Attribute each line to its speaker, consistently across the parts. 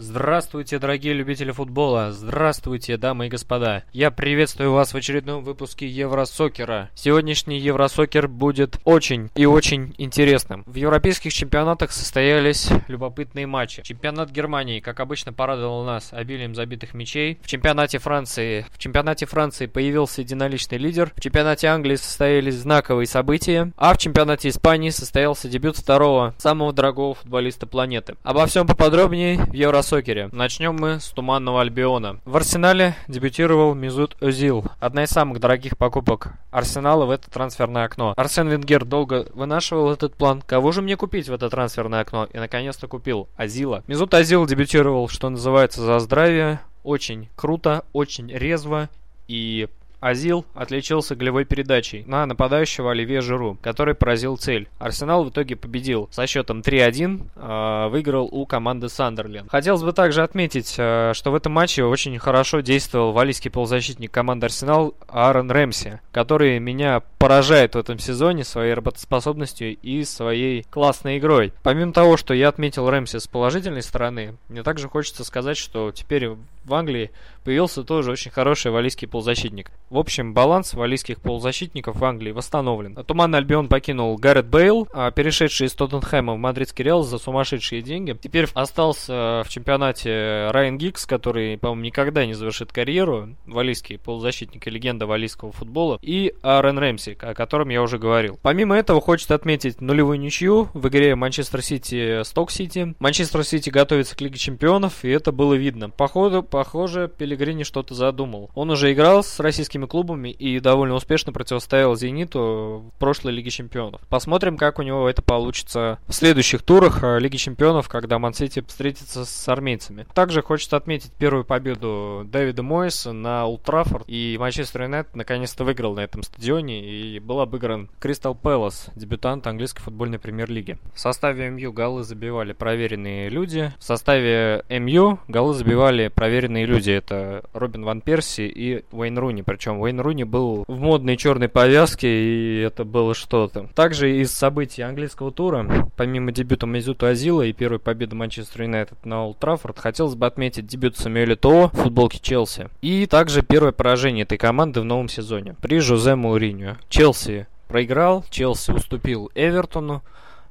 Speaker 1: Здравствуйте, дорогие любители футбола! Здравствуйте, дамы и господа! Я приветствую вас в очередном выпуске Евросокера. Сегодняшний Евросокер будет очень и очень интересным. В европейских чемпионатах состоялись любопытные матчи. Чемпионат Германии, как обычно, порадовал нас обилием забитых мячей. В чемпионате Франции, в чемпионате Франции появился единоличный лидер. В чемпионате Англии состоялись знаковые события. А в чемпионате Испании состоялся дебют второго, самого дорогого футболиста планеты. Обо всем поподробнее в Евросокере сокере. Начнем мы с Туманного Альбиона. В Арсенале дебютировал Мизут Озил. Одна из самых дорогих покупок Арсенала в это трансферное окно. Арсен Венгер долго вынашивал этот план. Кого же мне купить в это трансферное окно? И наконец-то купил Азила. Мизут Азил дебютировал, что называется, за здравие. Очень круто, очень резво и Азил отличился голевой передачей на нападающего Оливье Жиру, который поразил цель. Арсенал в итоге победил со счетом 3-1, э, выиграл у команды Сандерленд. Хотелось бы также отметить, э, что в этом матче очень хорошо действовал валийский полузащитник команды Арсенал Аарон Рэмси, который меня поражает в этом сезоне своей работоспособностью и своей классной игрой. Помимо того, что я отметил Рэмси с положительной стороны, мне также хочется сказать, что теперь в Англии появился тоже очень хороший валийский полузащитник. В общем, баланс валийских полузащитников в Англии восстановлен. Туманный Альбион покинул Гарет Бейл, перешедший из Тоттенхэма в мадридский Реал за сумасшедшие деньги. Теперь остался в чемпионате Райан Гиггз, который, по-моему, никогда не завершит карьеру. Валийский полузащитник и легенда валийского футбола. И Аарон Рэмси, о котором я уже говорил. Помимо этого, хочется отметить нулевую ничью в игре Манчестер Сити Сток Сити. Манчестер Сити готовится к Лиге Чемпионов, и это было видно. Походу, похоже, Пелегрини что-то задумал. Он уже играл с российским российскими клубами и довольно успешно противостоял «Зениту» в прошлой Лиге Чемпионов. Посмотрим, как у него это получится в следующих турах э, Лиги Чемпионов, когда Мансити встретится с армейцами. Также хочется отметить первую победу Дэвида Мойса на Ултрафорд, и Манчестер Юнайтед наконец-то выиграл на этом стадионе и был обыгран Кристал Пэлас, дебютант английской футбольной премьер-лиги. В составе МЮ голы забивали проверенные люди, в составе МЮ голы забивали проверенные люди. Это Робин Ван Перси и Уэйн Руни, причем Уэйн Руни был в модной черной повязке, и это было что-то. Также из событий английского тура, помимо дебюта Мезута Азила и первой победы Манчестер Юнайтед на Олд Траффорд, хотелось бы отметить дебют Самуэля Тоо в футболке Челси. И также первое поражение этой команды в новом сезоне при Жозе Мауриньо. Челси проиграл, Челси уступил Эвертону,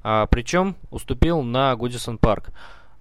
Speaker 1: а, причем уступил на Гудисон Парк.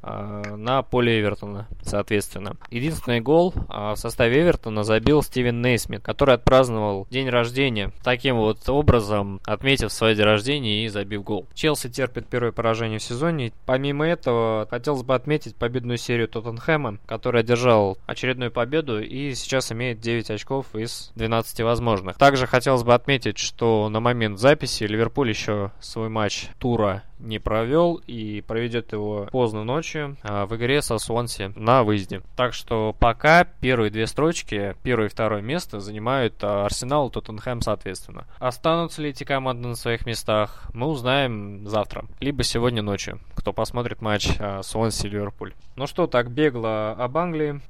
Speaker 1: Э, на поле Эвертона, соответственно. Единственный гол э, в составе Эвертона забил Стивен Нейсмит, который отпраздновал день рождения таким вот образом, отметив свой день рождения и забив гол. Челси терпит первое поражение в сезоне. Помимо этого, хотелось бы отметить победную серию Тоттенхэма, который одержал очередную победу и сейчас имеет 9 очков из 12 возможных. Также хотелось бы отметить, что на момент записи Ливерпуль еще свой матч тура не провел и проведет его поздно ночью а, в игре со Свонси на выезде. Так что пока первые две строчки, первое и второе место занимают а, Арсенал и Тоттенхэм соответственно. Останутся ли эти команды на своих местах, мы узнаем завтра, либо сегодня ночью, кто посмотрит матч а, Свонси-Ливерпуль. Ну что, так бегло об Англии.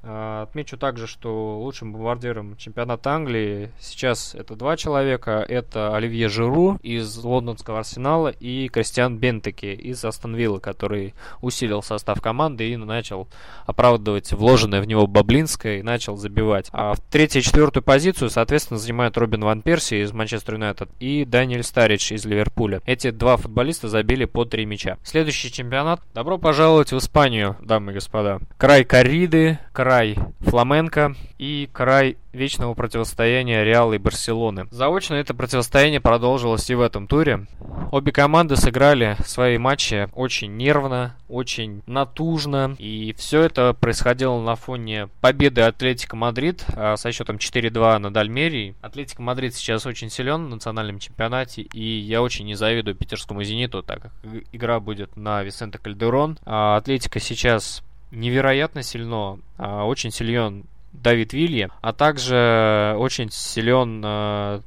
Speaker 1: Отмечу также, что лучшим бомбардиром чемпионата Англии сейчас это два человека. Это Оливье Жиру из лондонского Арсенала и Кристиан Бен таки из Астон Виллы, который усилил состав команды и начал оправдывать вложенное в него Баблинское и начал забивать. А в третью и четвертую позицию, соответственно, занимают Робин Ван Перси из Манчестер Юнайтед и Дэниел Старридж из Ливерпуля. Эти два футболиста забили по три мяча. Следующий чемпионат. Добро пожаловать в Испанию, дамы и господа. Край корриды, край Фламенко и край вечного противостояния Реала и Барселоны. Заочно это противостояние продолжилось и в этом туре. Обе команды сыграли свои матчи очень нервно, очень натужно, и все это происходило на фоне победы Атлетика Мадрид а, со счетом 4-2 над Альмерией. Атлетика Мадрид сейчас очень силен в национальном чемпионате, и я очень не завидую питерскому «Зениту», так как игра будет на Висенте Кальдерон. А Атлетика сейчас невероятно сильно, а, очень силен Давид Вилье, а также очень силен э,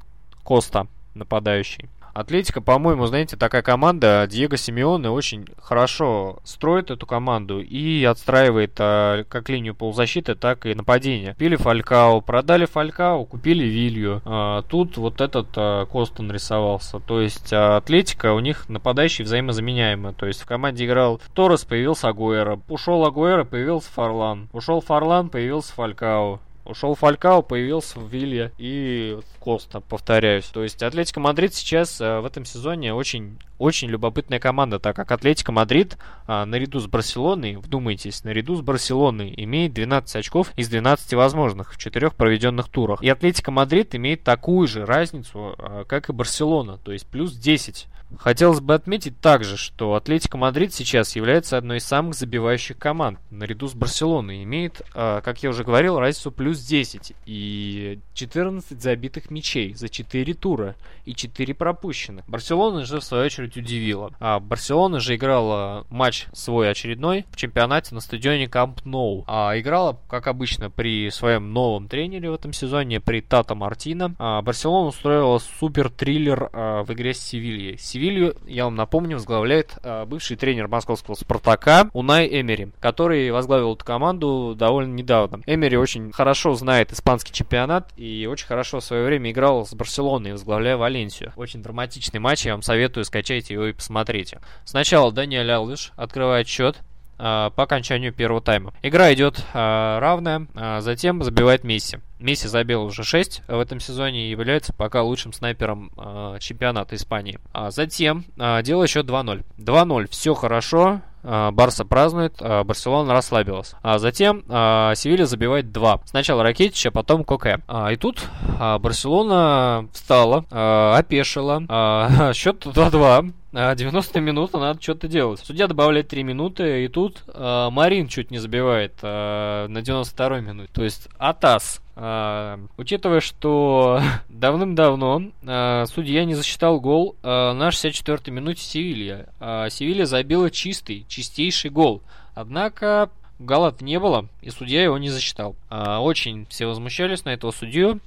Speaker 1: Коста, нападающий. Атлетика, по-моему, знаете, такая команда, Диего Симеоне очень хорошо строит эту команду и отстраивает а, как линию полузащиты, так и нападение. Пили Фалькао, продали Фалькао, купили Вилью. А, тут вот этот а, Коста нарисовался. То есть а, Атлетика, у них нападающий взаимозаменяемый. То есть в команде играл Торрес, появился Агуэра. Ушел Агуэра, появился Фарлан. Ушел Фарлан, появился Фалькао. Ушел Фалькао, появился Вилья и Коста, повторяюсь. То есть Атлетика Мадрид сейчас э, в этом сезоне очень очень любопытная команда, так как Атлетика Мадрид а, наряду с Барселоной, вдумайтесь, наряду с Барселоной имеет 12 очков из 12 возможных в четырех проведенных турах. И Атлетика Мадрид имеет такую же разницу, а, как и Барселона, то есть плюс 10. Хотелось бы отметить также, что Атлетика Мадрид сейчас является одной из самых забивающих команд наряду с Барселоной. Имеет, а, как я уже говорил, разницу плюс 10 и 14 забитых мячей за 4 тура и 4 пропущенных. Барселона же в свою очередь чуть удивило. А Барселона же играла матч свой очередной в чемпионате на стадионе Камп Ноу. А играла, как обычно, при своем новом тренере в этом сезоне, при Тата Мартина. А Барселона устроила супер триллер а, в игре с Севильей. Севилью, я вам напомню, возглавляет а, бывший тренер московского Спартака Унай Эмери, который возглавил эту команду довольно недавно. Эмери очень хорошо знает испанский чемпионат и очень хорошо в свое время играл с Барселоной, возглавляя Валенсию. Очень драматичный матч, я вам советую скачайте его и посмотрите. Сначала Даниэль Алвиш открывает счет э, по окончанию первого тайма. Игра идет э, равная, э, затем забивает Месси. Месси забил уже 6 в этом сезоне и является пока лучшим снайпером э, чемпионата Испании. А затем э, делает счет 2-0. 2-0, все хорошо, Барса празднует, Барселона расслабилась. А затем а, Севилья забивает 2. Сначала Ракетич, а потом Коке. А, и тут а, Барселона встала, а, опешила. А, счет 2-2. 90 минут надо что-то делать. Судья добавляет 3 минуты, и тут э, Марин чуть не забивает э, на 92 минуте. То есть Атас Uh, учитывая, что давным-давно uh, судья не засчитал гол uh, на 64-й минуте Севилья. Севилья забила чистый, чистейший гол. Однако гола не было, и судья его не засчитал. Очень все возмущались на этого судью.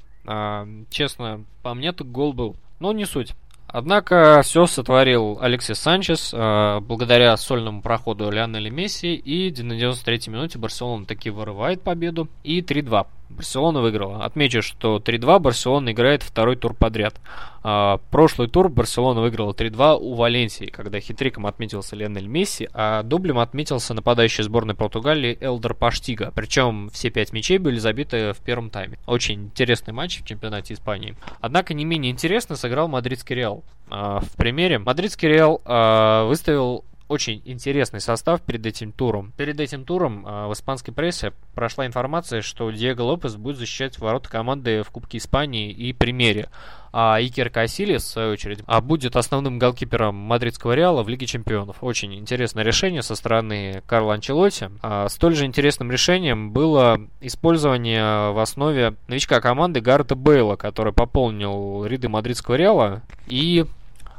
Speaker 1: Честно, по мне так гол был. Но не суть. Однако все сотворил Алексей Санчес э, благодаря сольному проходу Лионеля Месси и на 93-й минуте Барселона таки вырывает победу и 3-2. Барселона выиграла. Отмечу, что 3-2 Барселона играет второй тур подряд. А, прошлый тур Барселона выиграла 3-2 у Валенсии, когда хитриком отметился Лионель Месси, а дублем отметился нападающий сборной Португалии Элдер Паштига. Причем все пять мячей были забиты в первом тайме. Очень интересный матч в чемпионате Испании. Однако не менее интересно сыграл мадридский Реал. А, в примере мадридский Реал а, выставил очень интересный состав перед этим туром. Перед этим туром э, в испанской прессе прошла информация, что Диего Лопес будет защищать ворота команды в Кубке Испании и Примере. А Икер Касилис, в свою очередь, а будет основным голкипером мадридского Реала в Лиге Чемпионов. Очень интересное решение со стороны Карла Анчелотти. А столь же интересным решением было использование в основе новичка команды Гарта Бейла, который пополнил ряды мадридского Реала и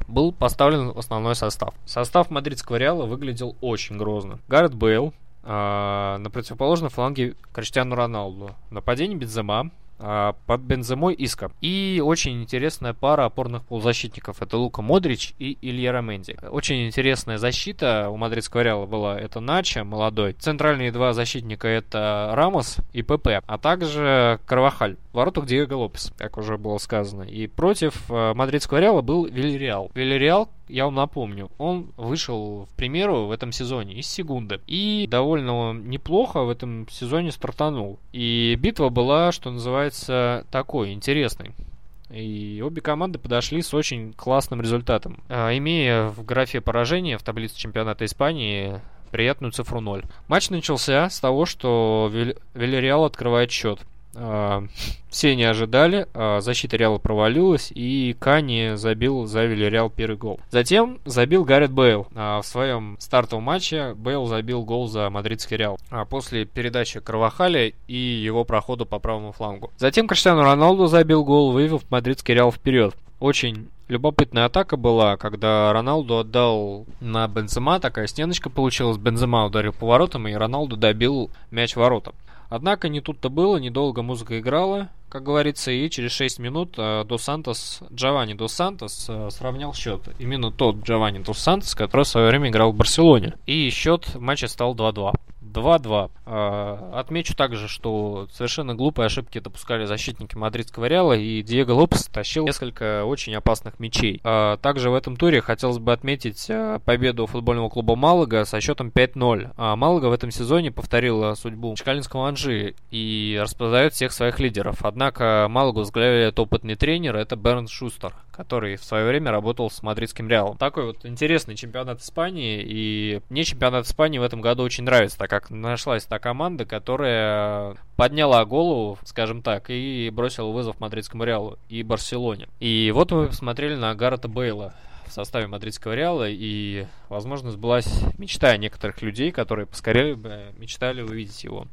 Speaker 1: был поставлен основной состав. Состав мадридского Реала выглядел очень грозно. Гаррет Бейл, э, на противоположном фланге Криштиану Роналду. Нападение Бензема, а, под Бенземой Иска. И очень интересная пара опорных полузащитников. Это Лука Модрич и Илья Раменди. Очень интересная защита у мадридского Реала была. Это Нача, молодой. Центральные два защитника это Рамос и ПП. А также Карвахаль. В воротах Диего Лопес, как уже было сказано. И против э, мадридского Реала был Вильяреал. Вильяреал, я вам напомню, он вышел, в примеру, в этом сезоне из Сегунды. И довольно неплохо в этом сезоне стартанул. И битва была, что называется, такой, интересной. И обе команды подошли с очень классным результатом. А, имея в графе поражения в таблице чемпионата Испании приятную цифру 0. Матч начался с того, что Вильяреал открывает счет. А, все не ожидали, а, защита Реала провалилась, и Кани забил за Вильяреал первый гол. Затем забил Гаррет Бейл. А, в своем стартовом матче Бейл забил гол за мадридский Реал. После передачи Карвахаля и его прохода по правому флангу. Затем Криштиану Роналду забил гол, вывел мадридский Реал вперед. Очень любопытная атака была, когда Роналду отдал на Бензема, такая стеночка получилась, Бензема ударил по воротам, и Роналду добил мяч воротам. Однако не тут-то было, недолго музыка играла, как говорится, и через 6 минут э, Дос Сантос, Джованни Дос Сантос сравнял счет. Именно тот Джованни Дос Сантос, который в свое время играл в Барселоне. И счет матча стал 2-2. 2-2. А, отмечу также, что совершенно глупые ошибки допускали защитники мадридского Реала, и Диего Лопес тащил несколько очень опасных мячей. А, также в этом туре хотелось бы отметить а, победу футбольного клуба Малага со счетом 5-0. Малага в этом сезоне повторила судьбу Чкалинского Анжи и распродает всех своих лидеров. Однако Малагу возглавляет опытный тренер, это Берн Шустер, который в свое время работал с мадридским Реалом. Такой вот интересный чемпионат Испании, и мне чемпионат Испании в этом году очень нравится, так как нашлась та команда, которая подняла голову, скажем так, и бросила вызов мадридскому Реалу и Барселоне. И вот мы посмотрели на Гаррета Бейла в составе мадридского Реала, и, возможно, сбылась мечта некоторых людей, которые поскорее бы мечтали увидеть его.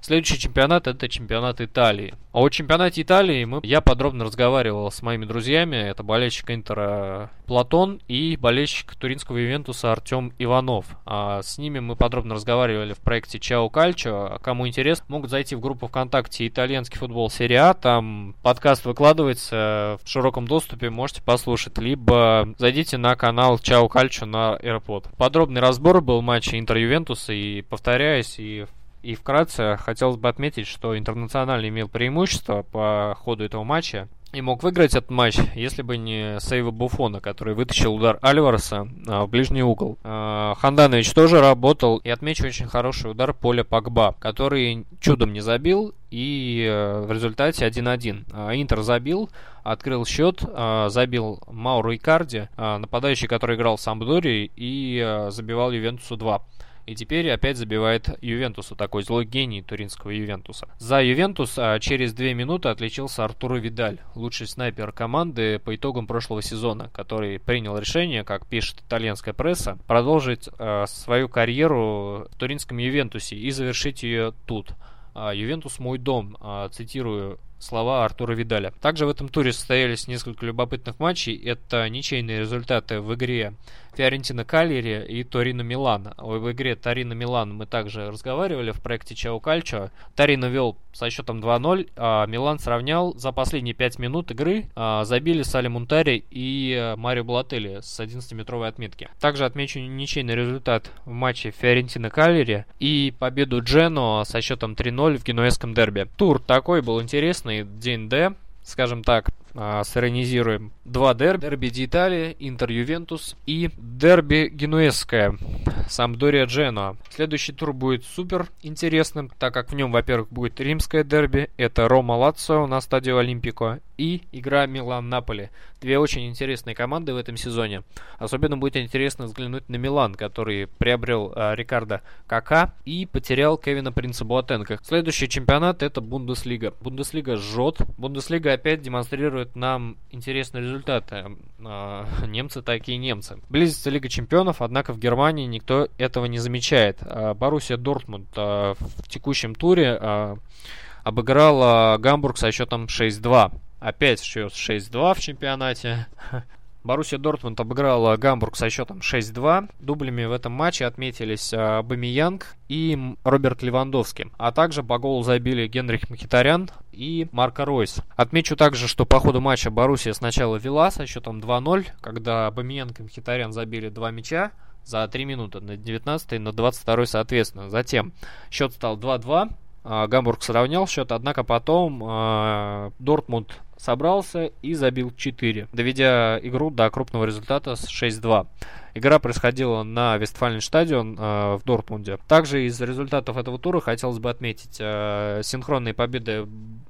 Speaker 1: Следующий чемпионат это чемпионат Италии. А о чемпионате Италии мы, я подробно разговаривал с моими друзьями. Это болельщик Интера Платон и болельщик туринского Ивентуса Артем Иванов. А с ними мы подробно разговаривали в проекте Чао Кальчо. Кому интересно, могут зайти в группу ВКонтакте «Итальянский футбол серия А». Там подкаст выкладывается в широком доступе, можете послушать. Либо зайдите на канал Чао Кальчо на AirPod. Подробный разбор был матча Интер-Ювентуса и, повторяюсь, и и вкратце хотелось бы отметить, что Интернациональный имел преимущество по ходу этого матча и мог выиграть этот матч, если бы не сейва Буфона, который вытащил удар Альвареса а, в ближний угол. А, Ханданович тоже работал, и отмечу очень хороший удар Поля Пакба, который чудом не забил, и э, в результате 1-1. А, Интер забил, открыл счет, забил Мауру Икарди, нападающий, который играл в Самбдоре, и а, забивал Ювентусу 2. И теперь опять забивает Ювентусу, такой злой гений туринского Ювентуса. За Ювентус а, через две минуты отличился Артуро Видаль, лучший снайпер команды по итогам прошлого сезона, который принял решение, как пишет итальянская пресса, продолжить а, свою карьеру в туринском Ювентусе и завершить ее тут. А, Ювентус мой дом, цитирую слова Артура Видаля. Также в этом туре состоялись несколько любопытных матчей. Это ничейные результаты в игре Фиорентина Калери и Торино Милан. В игре Торино Милан мы также разговаривали в проекте Чао Кальчо. Торино вел со счетом 2-0, а Милан сравнял за последние 5 минут игры. А, забили Сали Мунтари и э, Марио Балатели с 11-метровой отметки. Также отмечу ничейный результат в матче Фиорентина Калери и победу Джено со счетом 3-0 в генуэзском дерби. Тур такой был интересный, день Д, скажем так а, сиронизируем два дерби. Дерби Ди Интер Ювентус и дерби Генуэзское, Самдория Дженуа. Следующий тур будет супер интересным, так как в нем, во-первых, будет римское дерби, это Рома Лацио на стадию Олимпико, и игра Милан-Наполи. Две очень интересные команды в этом сезоне. Особенно будет интересно взглянуть на Милан, который приобрел э, Рикардо Кака и потерял Кевина Принца Буатенко. Следующий чемпионат это Бундеслига. Бундеслига жжет. Бундеслига опять демонстрирует нам интересные результаты. Э, немцы такие немцы. Близится Лига Чемпионов, однако в Германии никто этого не замечает. Э, Боруссия Дортмунд э, в текущем туре э, обыграл Гамбург со счетом 6-2. Опять счет 6-2 в чемпионате. Боруссия Дортмунд обыграла Гамбург со счетом 6-2. Дублями в этом матче отметились а, Бамиянг и Роберт Левандовский. А также по голу забили Генрих Мхитарян и Марко Ройс. Отмечу также, что по ходу матча Боруссия сначала вела со счетом 2-0, когда Бамиянг и Мхитарян забили два мяча за 3 минуты на 19 и на 22 соответственно. Затем счет стал 2-2. А, Гамбург сравнял счет, однако потом э, Дортмунд собрался и забил 4, доведя игру до крупного результата с 6-2. Игра происходила на Вестфальный стадион э, в Дортмунде. Также из результатов этого тура хотелось бы отметить э, синхронные победы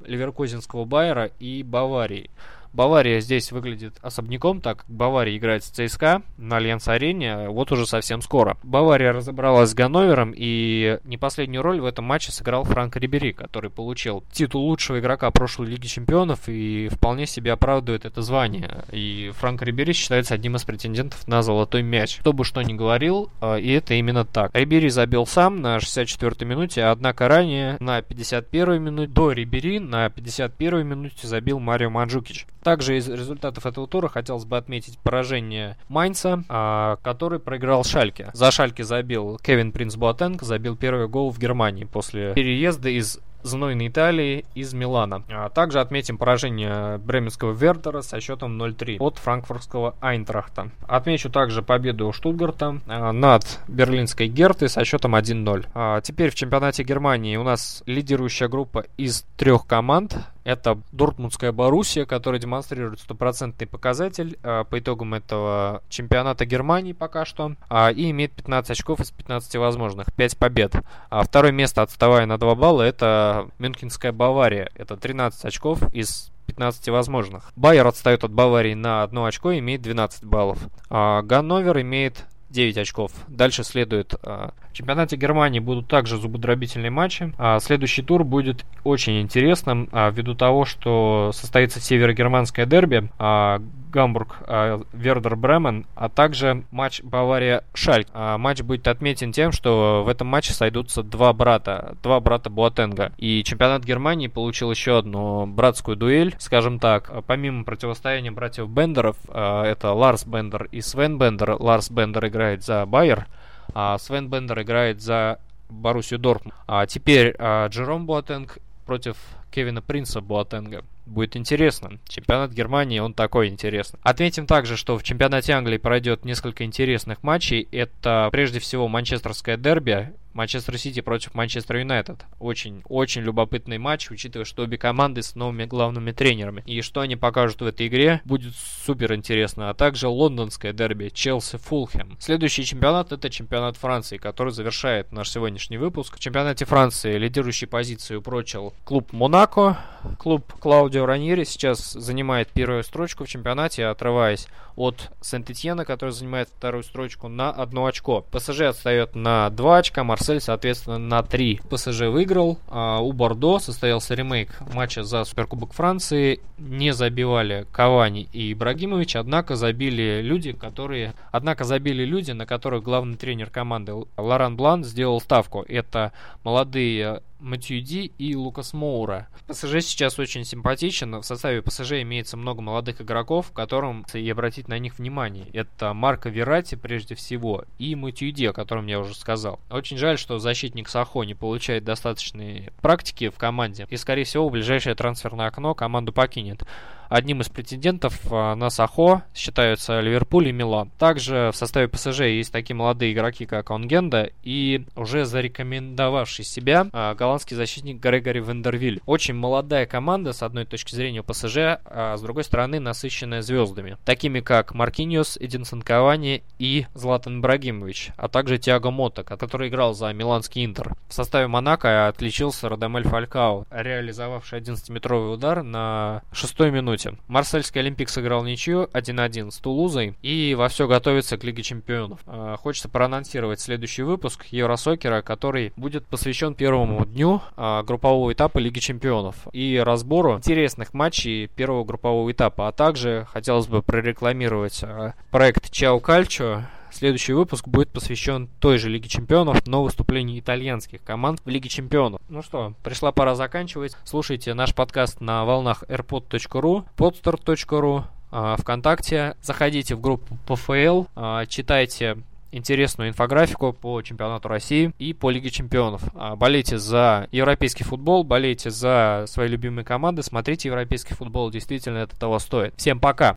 Speaker 1: Ливеркузинского Байера и Баварии. Бавария здесь выглядит особняком, так как Бавария играет с ЦСКА на Альянс-арене вот уже совсем скоро. Бавария разобралась с Ганновером, и не последнюю роль в этом матче сыграл Франк Рибери, который получил титул лучшего игрока прошлой Лиги Чемпионов и вполне себе оправдывает это звание. И Франк Рибери считается одним из претендентов на золотой мяч. Кто бы что ни говорил, а, и это именно так. Рибери забил сам на 64-й минуте, однако ранее на 51-й минуте до Рибери на 51-й минуте забил Марио Манджукич. Также из результатов этого тура хотелось бы отметить поражение Майнца, а, который проиграл Шальке. За Шальке забил Кевин Принц Буатенг, забил первый гол в Германии после переезда из знойной Италии из Милана. А также отметим поражение бременского Вердера со счетом 0-3 от франкфуртского Айнтрахта. Отмечу также победу Штутгарта а, над берлинской Гертой со счетом 1-0. А теперь в чемпионате Германии у нас лидирующая группа из трех команд. Это Дортмундская Боруссия, которая демонстрирует стопроцентный показатель э, по итогам этого чемпионата Германии пока что. Э, и имеет 15 очков из 15 возможных, 5 побед. А второе место, отставая на 2 балла, это Мюнхенская Бавария. Это 13 очков из 15 возможных. Байер отстает от Баварии на 1 очко и имеет 12 баллов. А Ганновер имеет 9 очков. Дальше следует а, чемпионате Германии будут также зубодробительные матчи. А следующий тур будет очень интересным а, ввиду того, что состоится северогерманское дерби. А, Гамбург, а, Вердер Бремен, а также матч Бавария Шальке. А, матч будет отмечен тем, что в этом матче сойдутся два брата, два брата Боатенга. И чемпионат Германии получил еще одну братскую дуэль, скажем так. Помимо противостояния братьев Бендеров, это Ларс Бендер и Свен Бендер. Ларс Бендер играет за Байер, а Свен Бендер играет за Боруссию Дортмунд. А теперь а, Джером Боатенг против Кевина Принца Буатенга. Будет интересно. Чемпионат Германии, он такой интересный. Отметим также, что в чемпионате Англии пройдет несколько интересных матчей. Это прежде всего Манчестерское дерби Манчестер Сити против Манчестер Юнайтед. Очень, очень любопытный матч, учитывая, что обе команды с новыми главными тренерами. И что они покажут в этой игре, будет супер интересно. А также лондонское дерби Челси-Фулхэм. Следующий чемпионат это чемпионат Франции, который завершает наш сегодняшний выпуск. В чемпионате Франции лидирующей позиции упрочил клуб Монако. Клуб Клаудио Раньери сейчас занимает первую строчку в чемпионате, отрываясь от Сент-Этьена, который занимает вторую строчку на одно очко. ПСЖ отстает на 2 очка, Марсель Марсель, соответственно, на 3. ПСЖ выиграл, а у Бордо состоялся ремейк матча за Суперкубок Франции. Не забивали Кавани и Ибрагимович, однако забили люди, которые... Однако забили люди, на которых главный тренер команды Лоран Блан сделал ставку. Это молодые Матьюди и Лукас Моура. ПСЖ сейчас очень симпатичен. В составе ПСЖ имеется много молодых игроков, которым и обратить на них внимание. Это Марко Верати прежде всего и Матьюди, о котором я уже сказал. Очень жаль, что защитник Сахо не получает достаточной практики в команде и, скорее всего, в ближайшее трансферное окно команду покинет. Одним из претендентов а, на Сахо считаются Ливерпуль и Милан. Также в составе ПСЖ есть такие молодые игроки, как Онгенда и уже зарекомендовавший себя а, голландский защитник Грегори Вендервиль. Очень молодая команда с одной точки зрения ПСЖ, а с другой стороны насыщенная звездами, такими как Маркиниус, Эдинсон Кавани и Златан Брагимович, а также Тиаго Мота, который играл за Миланский Интер. В составе Монако отличился Радамель Фалькао, реализовавший 11-метровый удар на шестой минуте минуте. Марсельский Олимпик сыграл ничью 1-1 с Тулузой и во все готовится к Лиге Чемпионов. А, хочется проанонсировать следующий выпуск Евросокера, который будет посвящен первому дню а, группового этапа Лиги Чемпионов и разбору интересных матчей первого группового этапа. А также хотелось бы прорекламировать а, проект Чао Кальчо, Следующий выпуск будет посвящен той же Лиге Чемпионов, но выступлению итальянских команд в Лиге Чемпионов. Ну что, пришла пора заканчивать. Слушайте наш подкаст на волнах airpod.ru, podster.ru, а, ВКонтакте. Заходите в группу ПФЛ, а, читайте интересную инфографику по чемпионату России и по Лиге чемпионов. А, болейте за европейский футбол, болейте за свои любимые команды, смотрите европейский футбол, действительно это того стоит. Всем пока!